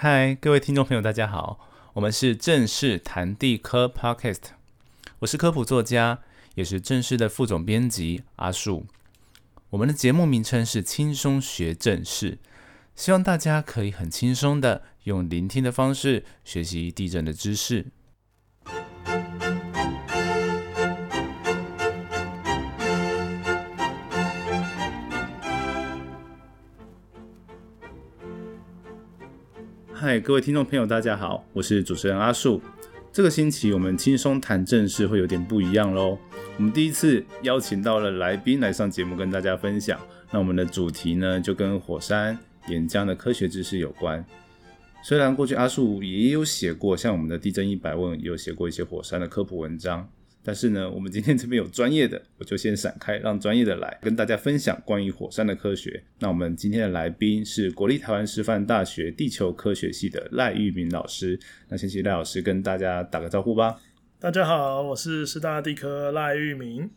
嗨，各位听众朋友，大家好，我们是正式谈地科 Podcast，我是科普作家，也是正式的副总编辑阿树。我们的节目名称是轻松学正事，希望大家可以很轻松的用聆听的方式学习地震的知识。嗨，各位听众朋友，大家好，我是主持人阿树。这个星期我们轻松谈正事会有点不一样喽。我们第一次邀请到了来宾来上节目跟大家分享。那我们的主题呢，就跟火山岩浆的科学知识有关。虽然过去阿树也有写过，像我们的地震一百问，也有写过一些火山的科普文章。但是呢，我们今天这边有专业的，我就先闪开，让专业的来跟大家分享关于火山的科学。那我们今天的来宾是国立台湾师范大学地球科学系的赖玉明老师。那先请赖老师跟大家打个招呼吧。大家好，我是师大地科赖玉明。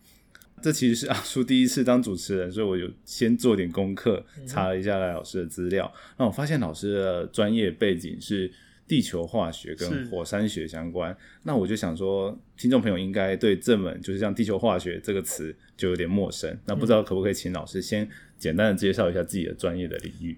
这其实是阿叔第一次当主持人，所以我有先做点功课，查了一下赖老师的资料。那我发现老师的专业背景是。地球化学跟火山学相关，那我就想说，听众朋友应该对这门就是像地球化学这个词就有点陌生。那不知道可不可以请老师先简单的介绍一下自己的专业的领域？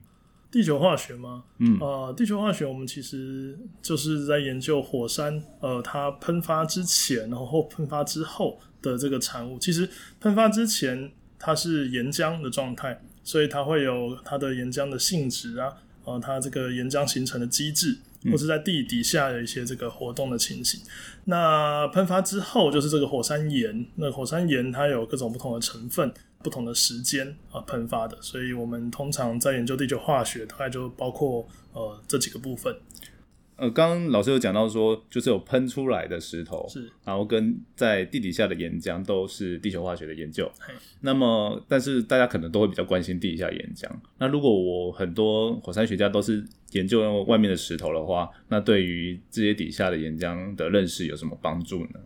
地球化学吗？嗯，呃，地球化学我们其实就是在研究火山，呃，它喷发之前，然后喷发之后的这个产物。其实喷发之前它是岩浆的状态，所以它会有它的岩浆的性质啊，呃，它这个岩浆形成的机制。或是在地底下的一些这个活动的情形。那喷发之后就是这个火山岩。那火山岩它有各种不同的成分、不同的时间啊喷发的。所以我们通常在研究地球化学，大概就包括呃这几个部分。呃，刚刚老师有讲到说，就是有喷出来的石头，是，然后跟在地底下的岩浆都是地球化学的研究。那么，但是大家可能都会比较关心地底下岩浆。那如果我很多火山学家都是研究外面的石头的话，那对于这些底下的岩浆的认识有什么帮助呢？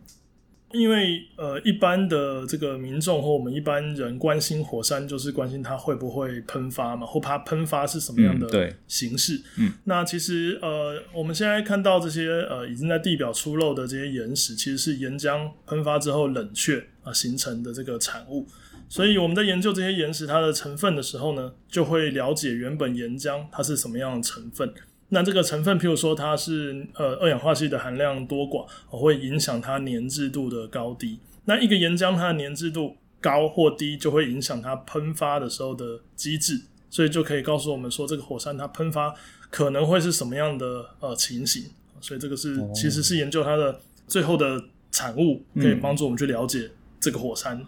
因为呃，一般的这个民众或我们一般人关心火山，就是关心它会不会喷发嘛，或怕喷发是什么样的形式。嗯，那其实呃，我们现在看到这些呃已经在地表出露的这些岩石，其实是岩浆喷发之后冷却啊形成的这个产物。所以我们在研究这些岩石它的成分的时候呢，就会了解原本岩浆它是什么样的成分。那这个成分，譬如说它是呃二氧化锡的含量多寡，会影响它粘滞度的高低。那一个岩浆它的粘滞度高或低，就会影响它喷发的时候的机制，所以就可以告诉我们说，这个火山它喷发可能会是什么样的呃情形。所以这个是其实是研究它的最后的产物，可以帮助我们去了解这个火山。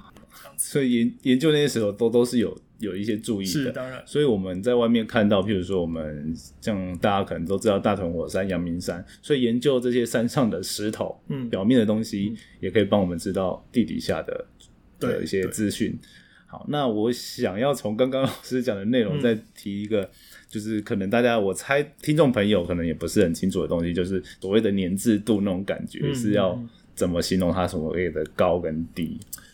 所以研研究那些时候都都是有。有一些注意的，是当然。所以我们在外面看到，譬如说我们像大家可能都知道大屯火山、阳明山，所以研究这些山上的石头，嗯，表面的东西，也可以帮我们知道地底下的的一些资讯。好，那我想要从刚刚老师讲的内容再提一个，就是可能大家我猜听众朋友可能也不是很清楚的东西，就是所谓的粘滞度那种感觉是要怎么形容它所谓的高跟低。就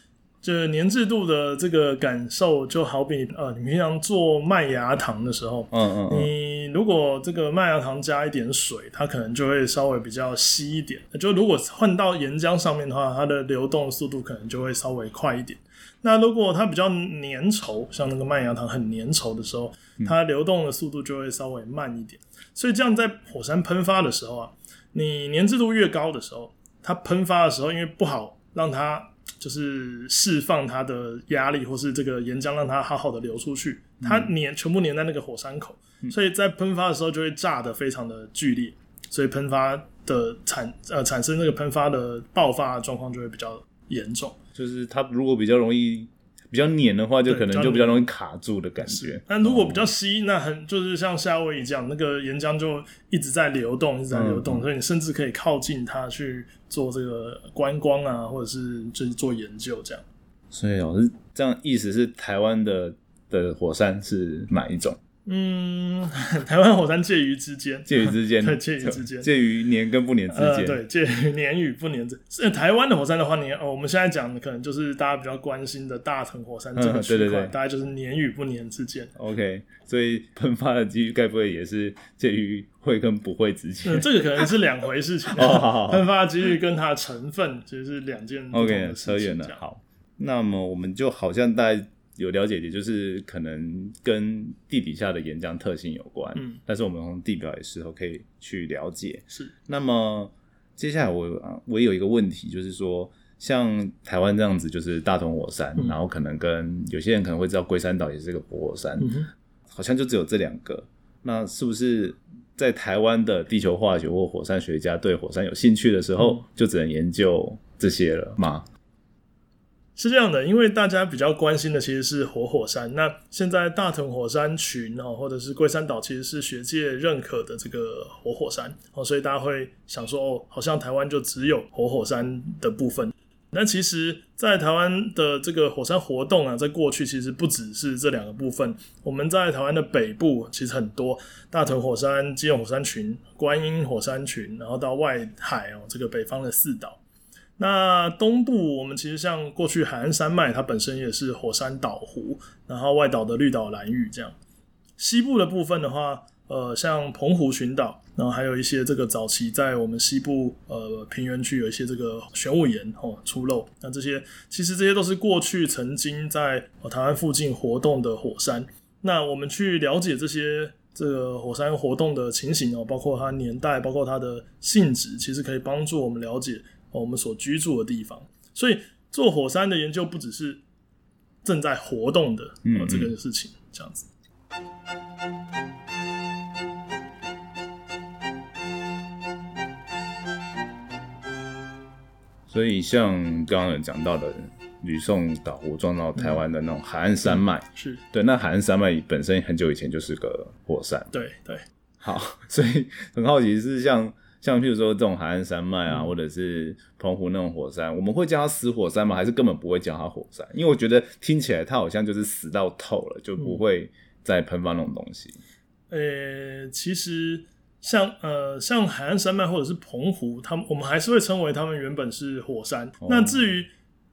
是粘滞度的这个感受，就好比呃，你平常做麦芽糖的时候，嗯嗯，你如果这个麦芽糖加一点水，它可能就会稍微比较稀一点。就如果换到岩浆上面的话，它的流动速度可能就会稍微快一点。那如果它比较粘稠，像那个麦芽糖很粘稠的时候，它流动的速度就会稍微慢一点。所以这样在火山喷发的时候啊，你粘滞度越高的时候，它喷发的时候，因为不好让它。就是释放它的压力，或是这个岩浆让它好好的流出去，它粘全部粘在那个火山口，所以在喷发的时候就会炸的非常的剧烈，所以喷发的产呃产生那个喷发的爆发状况就会比较严重。就是它如果比较容易。比较黏的话，就可能就比较容易卡住的感觉。但如果比较稀，那很就是像夏威夷这样，那个岩浆就一直在流动，一直在流动，所以你甚至可以靠近它去做这个观光啊，或者是就是做研究这样。所以老师这样意思是台湾的的火山是哪一种？嗯，台湾火山介于之间，介于之间，对，介于之间，介于年跟不年之呃，间。对，介于年与不年之。是台湾的火山的话，年哦，我们现在讲的可能就是大家比较关心的大屯火山这个嗯区块，对对对大概就是年与不年之间。OK，所以喷发的几率该不会也是介于会跟不会之间嗯，这个可能是两回事情。哦好好好喷发的几率跟它的成分其实是两件？OK，扯远了好，那么我们就好像大概有了解，也就是可能跟地底下的岩浆特性有关。嗯，但是我们从地表的时候可以去了解。是那么接下来我啊我也有一个问题，就是说，像台湾这样子，就是大同火山，嗯然后可能跟有些人可能会知道龟山岛也是个活火山，嗯好像就只有这两个。那是不是在台湾的地球化学或火山学家对火山有兴趣的时候，嗯就只能研究这些了吗？是这样的，因为大家比较关心的其实是活火山。那现在大屯火山群哦，或者是龟山岛，其实是学界认可的这个活火山哦，所以大家会想说哦，好像台湾就只有活火山的部分。那其实，在台湾的这个火山活动啊，在过去其实不只是这两个部分。我们在台湾的北部其实很多大屯火山、基隆火山群、观音火山群，然后到外海哦，这个北方的四岛。那东部我们其实像过去海岸山脉，它本身也是火山岛湖，然后外岛的绿岛蓝屿这样。西部的部分的话，呃，像澎湖群岛，然后还有一些这个早期在我们西部呃平原区有一些这个玄武岩哦出露，那这些其实这些都是过去曾经在、呃台湾附近活动的火山。那我们去了解这些这个火山活动的情形哦，包括它年代，包括它的性质，其实可以帮助我们了解、呃我们所居住的地方。所以做火山的研究不只是正在活动的这个事情，这样子。所以像刚刚有讲到的吕宋岛湖撞到台湾的那种海岸山脉，是对，那海岸山脉本身很久以前就是个火山。对对，好，所以很好奇是像像譬如说这种海岸山脉啊，或者是澎湖那种火山，我们会叫它死火山吗？还是根本不会叫它火山？因为我觉得听起来它好像就是死到透了，就不会再喷发那种东西。呃，其实像呃像海岸山脉或者是澎湖，他们我们还是会称为他们原本是火山。那至于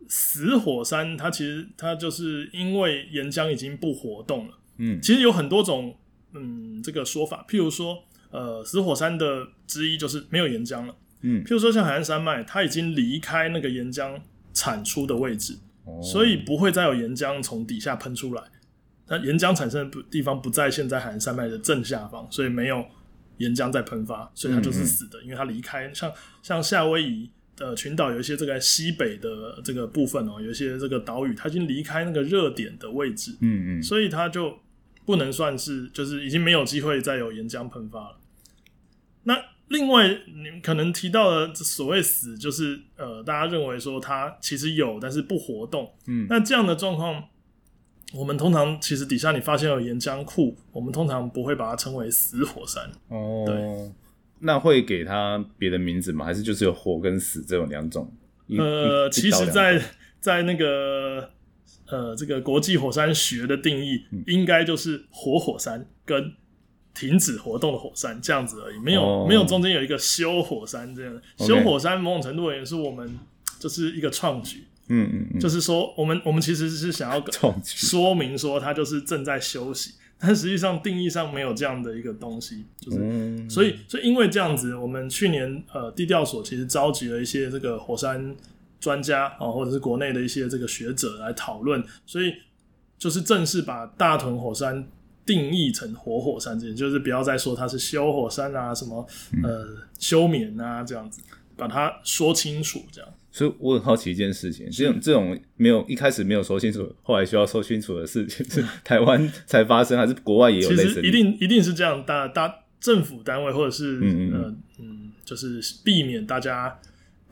死火山，它其实它就是因为岩浆已经不活动了。嗯其实有很多种嗯这个说法，譬如说呃死火山的之一就是没有岩浆了。嗯，譬如说像海岸山脉，它已经离开那个岩浆产出的位置，哦所以不会再有岩浆从底下喷出来。那岩浆产生的不地方不在现在海岸山脉的正下方，所以没有岩浆在喷发，所以它就是死的，因为它离开像像夏威夷的群岛有一些这个西北的这个部分哦，有一些这个岛屿，它已经离开那个热点的位置，嗯嗯，所以它就不能算是就是已经没有机会再有岩浆喷发了。那另外，你们可能提到的所谓死，就是呃，大家认为说它其实有，但是不活动。嗯那这样的状况，我们通常其实底下你发现有岩浆库，我们通常不会把它称为死火山。哦，对，那会给它别的名字吗？还是就是有活跟死这种两种？呃，其实在，在那个呃这个国际火山学的定义，嗯应该就是活火山跟停止活动的火山这样子而已，没有、哦没有中间有一个修火山这样。休火山某种程度而言是我们就是一个创举，嗯嗯嗯，就是说我们我们其实是想要说明说它就是正在休息，但实际上定义上没有这样的一个东西，就是。嗯，所以，所以因为这样子，我们去年呃地调所其实召集了一些这个火山专家啊、或者是国内的一些这个学者来讨论，所以就是正式把大屯火山定义成活火山，这就是不要再说它是休火山啊，什么呃休眠啊这样子，把它说清楚这样。所以我很好奇一件事情，这种这种没有一开始没有说清楚，后来需要说清楚的事情，是 台湾才发生，还是国外也有其类似的？实一定一定是这样，大大政府单位或者是嗯嗯呃嗯，就是避免大家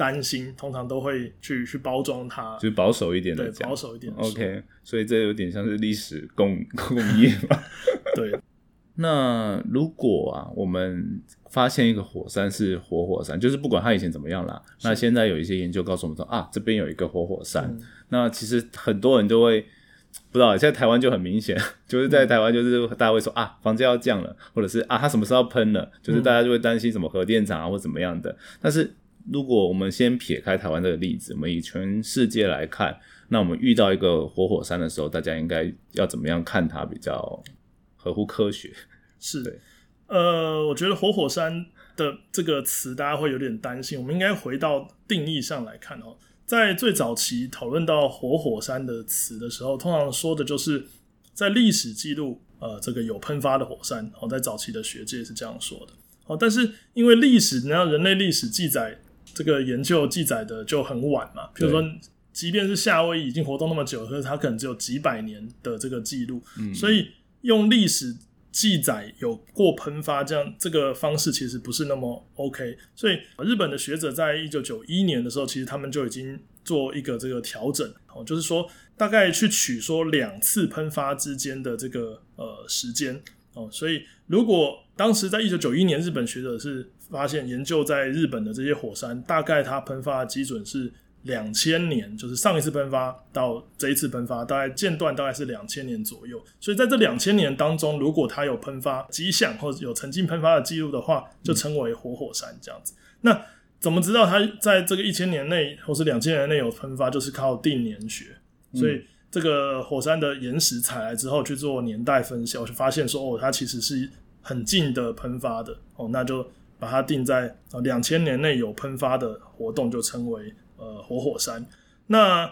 担心，通常都会去去包装它，就是保守一点的讲。保守一点。OK，所以这有点像是历史共共业嘛。对，那如果啊，我们发现一个火山是活火山，就是不管它以前怎么样啦，那现在有一些研究告诉我们说啊，这边有一个活火山，嗯。那其实很多人都会不知道，现在台湾就很明显，就是在台湾就是大家会说啊，房价要降了，或者是啊，它什么时候要喷了，就是大家就会担心什么核电厂啊或怎么样的。但是如果我们先撇开台湾这个例子，我们以全世界来看，那我们遇到一个活火山的时候，大家应该要怎么样看它比较合乎科学？是对，呃，我觉得活火山的这个词大家会有点担心，我们应该回到定义上来看哦。在最早期讨论到活火山的词的时候，通常说的就是在历史记录，呃，这个有喷发的火山哦，在早期的学界是这样说的哦。但是因为历史，你要人类历史记载这个研究记载的就很晚嘛，比如说，即便是夏威夷已经活动那么久，可是它可能只有几百年的这个记录，所以用历史。记载有过喷发这样这个方式其实不是那么 OK，所以日本的学者在一九九一年的时候，其实他们就已经做一个这个调整。哦，就是说大概去取说两次喷发之间的这个呃时间哦，所以如果当时在一九九一年日本学者是发现研究在日本的这些火山，大概它喷发的基准是。两千年就是上一次喷发到这一次喷发，大概间断大概是两千年左右。所以在这两千年当中，如果它有喷发迹象或者有曾经喷发的记录的话，就称为活火山这样子。那怎么知道它在这个一千年内或是两千年内有喷发？就是靠定年学。所以这个火山的岩石采来之后去做年代分析，我就发现说哦，它其实是很近的喷发的哦，那就把它定在两千年内有喷发的活动，就称为。呃，活火山。那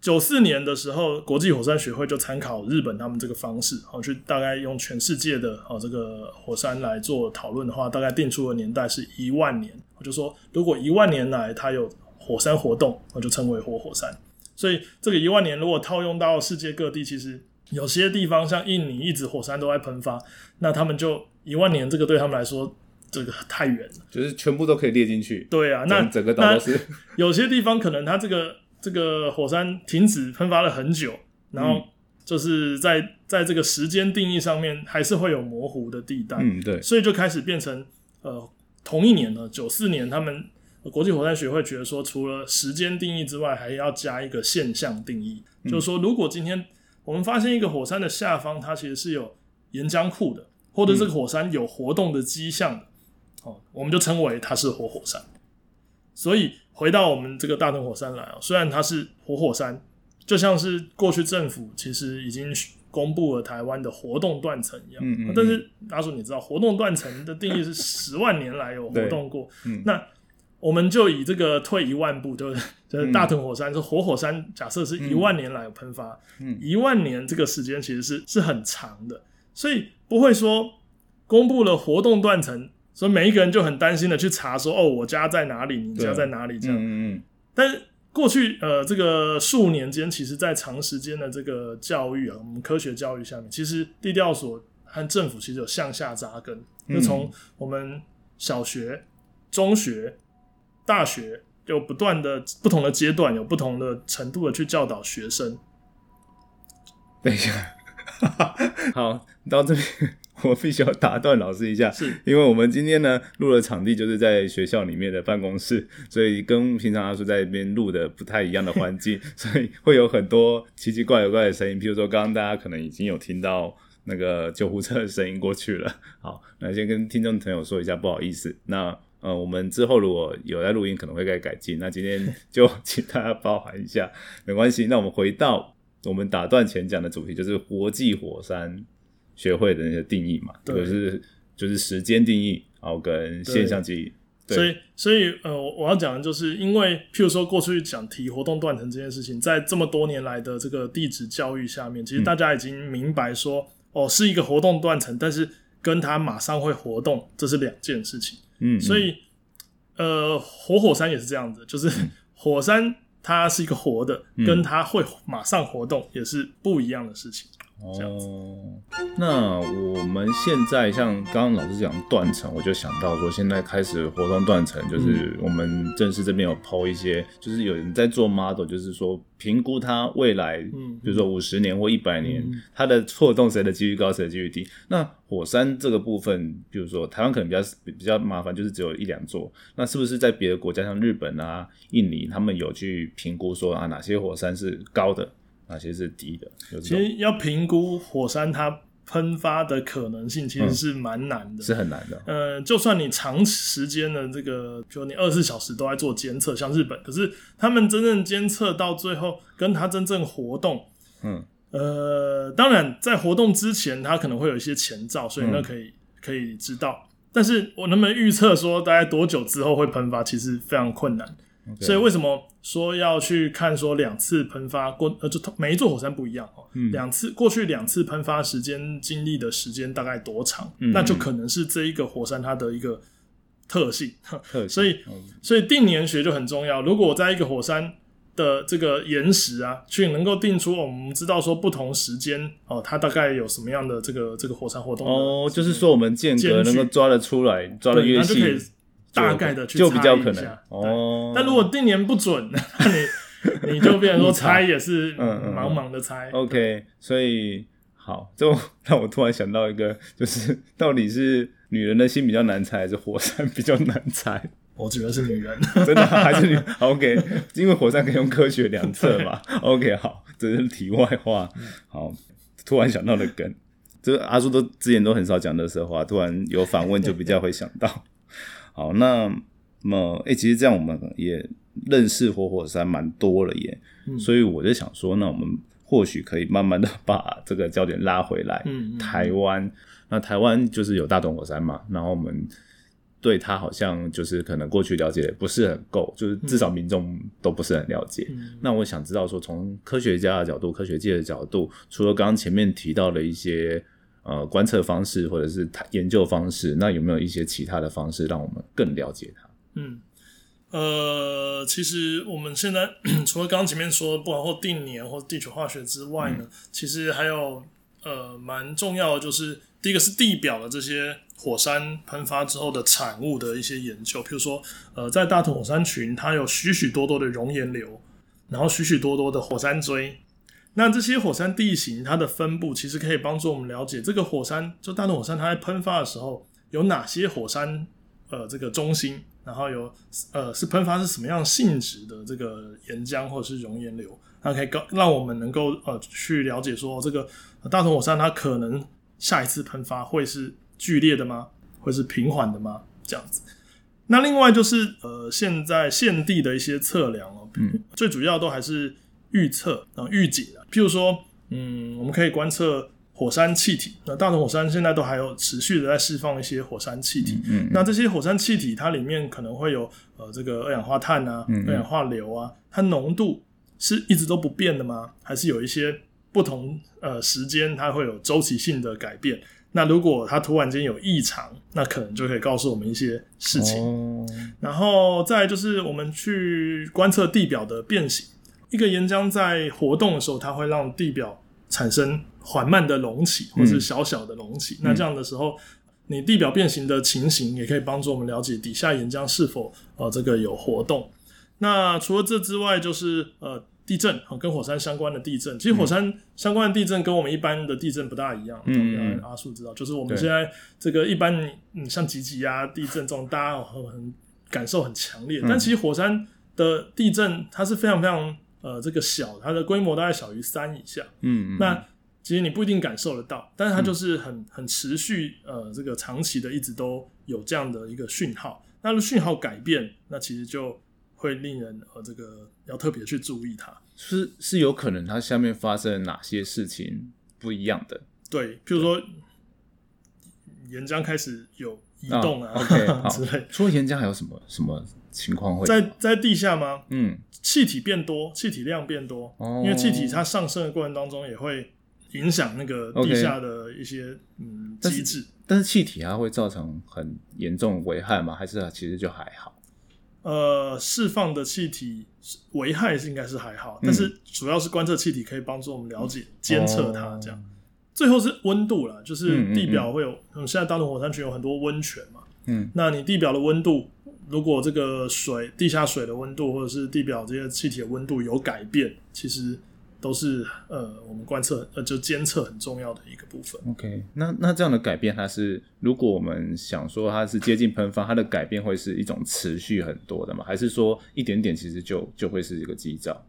九四年的时候，国际火山学会就参考日本他们这个方式，哦，去大概用全世界的哦这个火山来做讨论的话，大概定出的年代是一万年。我就说，如果一万年来它有火山活动，我就称为活火山。所以这个一万年如果套用到世界各地，其实有些地方像印尼一直火山都在喷发，那他们就一万年这个对他们来说。这个太远了，就是全部都可以列进去。对啊，那整个岛都是。有些地方可能它这个这个火山停止喷发了很久，然后就是在在这个时间定义上面还是会有模糊的地带。嗯，对。所以就开始变成呃同一年呢，九四年他们国际火山学会觉得说，除了时间定义之外，还要加一个现象定义，就是说如果今天我们发现一个火山的下方，它其实是有岩浆库的，或者这个火山有活动的迹象的。哦，我们就称为它是活火山。所以回到我们这个大屯火山来啊，虽然它是活火山，就像是过去政府其实已经公布了台湾的活动断层一样。嗯嗯。但是阿叔，你知道活动断层的定义是十万年来有活动过。嗯。那我们就以这个退一万步，就是 就是大屯火山是活火山，假设是一万年来有喷发，嗯，一万年这个时间其实是是很长的，所以不会说公布了活动断层。所以每一个人就很担心的去查说，哦，我家在哪里？你家在哪里？这样。嗯嗯。但是过去呃，这个数年间，其实在长时间的这个教育啊，我们科学教育下面，其实地调所和政府其实有向下扎根，就从我们小学、中学、大学，就不断的不同的阶段，有不同的程度的去教导学生。等一下，好，到这边。我必须要打断老师一下，是因为我们今天呢录的场地就是在学校里面的办公室，所以跟平常阿叔在那边录的不太一样的环境，所以会有很多奇奇怪怪的声音。譬如说，刚刚大家可能已经有听到那个救护车的声音过去了。好，那先跟听众朋友说一下，不好意思。那呃，我们之后如果有在录音，可能会再改进。那今天 就请大家包含一下，没关系。那我们回到我们打断前讲的主题，就是国际火山。学会的那些定义嘛，就是就是时间定义，然后跟现象记忆。所以所以呃，我要讲的就是，因为譬如说过去讲提活动断层这件事情，在这么多年来的这个地质教育下面，其实大家已经明白说，哦，是一个活动断层，但是跟它马上会活动，这是两件事情。嗯，所以呃，活火山也是这样子，就是火山它是一个活的，跟它会马上活动也是不一样的事情。哦，那我们现在像刚刚老师讲断层，我就想到说，现在开始活动断层，就是我们正式这边有抛一些，就是有人在做 model，就是说评估它未来，嗯，比如说五十年或一百年，它的错动谁的几率高，谁的几率低。那火山这个部分，比如说台湾可能比较比较麻烦，就是只有一两座，那是不是在别的国家，像日本啊、印尼，他们有去评估说啊哪些火山是高的？哪些是低的？其实要评估火山它喷发的可能性，其实是蛮难的。是很难的。呃，就算你长时间的这个，就你二十四小时都在做监测，像日本，可是他们真正监测到最后，跟它真正活动，嗯，呃，当然在活动之前，它可能会有一些前兆，所以那可以、可以知道。但是我能不能预测说大概多久之后会喷发，其实非常困难。所以为什么说要去看说两次喷发过呃，就每一座火山不一样哦，两、次过去两次喷发时间经历的时间大概多长，那就可能是这一个火山它的一个特性。特性所以嗯。所以定年学就很重要。如果我在一个火山的这个岩石啊，去能够定出、哦我们知道说不同时间哦，它大概有什么样的这个这个火山活动哦，就是说我们间隔能够抓得出来，抓得对，越那就可以细，大概的去就比较可能猜一下哦。但如果定年不准，那你你就变成说猜也是茫茫的猜。OK，所以好，就让我突然想到一个，就是到底是女人的心比较难猜，还是火山比较难猜？我觉得是女人，真的还是女好？OK，因为火山可以用科学量测嘛。OK，好，这是题外话。好，突然想到的梗，这个阿叔都之前都很少讲乐色话，突然有反问就比较会想到。好，那么哎、其实这样我们也认识活火山蛮多了耶，所以我就想说，那我们或许可以慢慢的 把这个焦点拉回来。嗯嗯台湾，那台湾就是有大同火山嘛，然后我们对它好像就是可能过去了解不是很够，就是至少民众都不是很了解。嗯那我想知道说，从科学家的角度、科学界的角度，除了刚刚前面提到的一些呃观测方式或者是它研究方式，那有没有一些其他的方式让我们更了解它？嗯，呃，其实我们现在 除了刚刚前面说的，不管或定年或地球化学之外呢，其实还有呃蛮重要的，就是第一个是地表的这些火山喷发之后的产物的一些研究，譬如说呃，在大同火山群，它有许许多多的熔岩流，然后许许多多的火山锥。那这些火山地形它的分布，其实可以帮助我们了解这个火山，就大同火山它在喷发的时候有哪些火山呃这个中心，然后有呃是喷发是什么样性质的这个岩浆或者是熔岩流，它可以告让我们能够呃去了解说这个呃大同火山它可能下一次喷发会是剧烈的吗？会是平缓的吗？这样子。那另外就是呃现在现地的一些测量哦，嗯，最主要都还是预测啊预警啊，譬如说嗯我们可以观测。火山气体，那大同火山现在都还有持续的在释放一些火山气体，嗯，那这些火山气体，它里面可能会有呃这个二氧化碳啊、嗯嗯二氧化硫啊，它浓度是一直都不变的吗？还是有一些不同呃时间它会有周期性的改变？那如果它突然间有异常，那可能就可以告诉我们一些事情。哦，然后再来就是我们去观测地表的变形，一个岩浆在活动的时候，它会让地表产生缓慢的隆起，或是小小的隆起。那这样的时候，你地表变形的情形也可以帮助我们了解底下岩浆是否呃这个有活动。那除了这之外，就是呃地震啊，跟火山相关的地震。其实火山相关的地震跟我们一般的地震不大一样。嗯嗯阿树知道，就是我们对现在这个一般嗯像吉吉啊地震这种，大家很很感受很强烈。但其实火山的地震它是非常非常呃这个小，它的规模大概小于三以下。嗯，嗯那其实你不一定感受得到，但是它就是很很持续呃这个长期的一直都有这样的一个讯号。那讯号改变，那其实就会令人呃这个要特别去注意它。是是有可能它下面发生了哪些事情不一样的对，譬如说岩浆开始有移动啊、OK，好之类，除了岩浆还有什么什么情况会？在在地下吗？嗯气体变多，气体量变多，哦因为气体它上升的过程当中也会影响那个地下的一些嗯机制。但是气体它会造成很严重危害吗？还是它其实就还好？呃，释放的气体危害是应该是还好，但是主要是观测气体可以帮助我们了解、监测它这样。最后是温度啦，就是地表会有，现在大同火山群有很多温泉嘛，嗯，那你地表的温度，如果这个水地下水的温度或者是地表这些气体的温度有改变，其实都是呃我们观测呃就监测很重要的一个部分。OK，那那这样的改变，它是如果我们想说它是接近喷发，它的改变会是一种持续很多的嘛？还是说一点点其实就就会是一个基兆？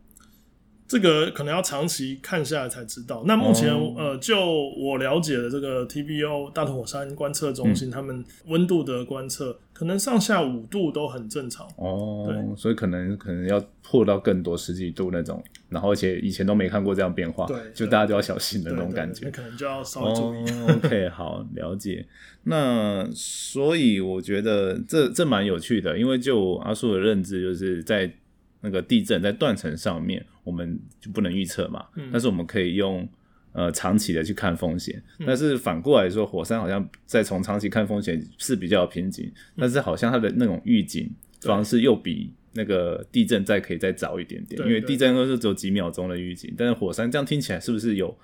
这个可能要长期看下来才知道。那目前、哦呃，就我了解的这个 TBO 大头火山观测中嗯心，他们温度的观测可能上下五度都很正常。哦对，所以可能可能要破到更多十几度那种，然后而且以前都没看过这样变化，对对就大家就要小心那种感觉。可能就要稍微注意。哦，OK，好，了解。那所以我觉得这这蛮有趣的，因为就阿叔的认知，就是在那个地震在断层上面，我们就不能预测嘛，嗯。但是我们可以用。呃，长期的去看风险，嗯。但是反过来说，火山好像在从长期看风险是比较有瓶颈，但是好像它的那种预警方式又比那个地震再可以再早一点点，因为地震都是只有几秒钟的预警，但是火山这样听起来是不是有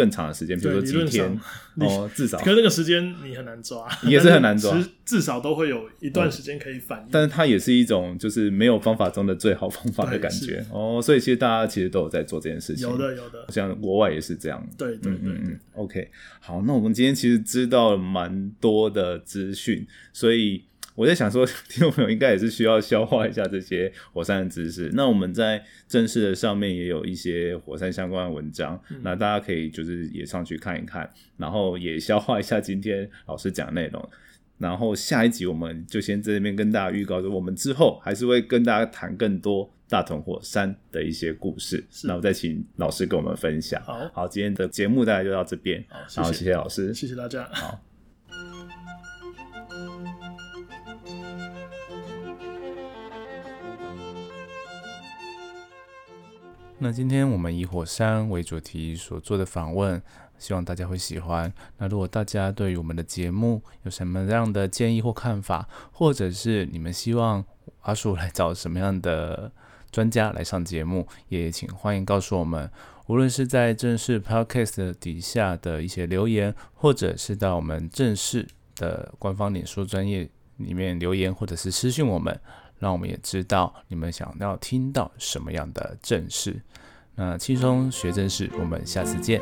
更长的时间？比如说几天 哦，至少。可是那个时间你很难抓，也是很难抓。但至至少都会有一段时间可以反应。但是它也是一种就是没有方法中的最好方法的感觉。哦，所以其实大家其实都有在做这件事情，有的有的，像国外也是这样。对对对嗯嗯嗯，OK，好，那我们今天其实知道了蛮多的资讯，所以我在想说，听众朋友应该也是需要消化一下这些火山的知识。那我们在正式的上面也有一些火山相关的文章，嗯那大家可以就是也上去看一看，然后也消化一下今天老师讲的内容。然后下一集我们就先在这边跟大家预告说，我们之后还是会跟大家谈更多大屯火山的一些故事。是那我再请老师跟我们分享。好好，今天的节目大概就到这边。好，谢谢老师。谢谢大家。好。那今天我们以火山为主题所做的访问，希望大家会喜欢。那如果大家对于我们的节目有什么样的建议或看法，或者是你们希望阿树来找什么样的专家来上节目，也请欢迎告诉我们。无论是在正式 Podcast 底下的一些留言，或者是到我们正式的官方脸书专业里面留言，或者是私讯我们，让我们也知道你们想要听到什么样的正事。那轻松学正事，我们下次见。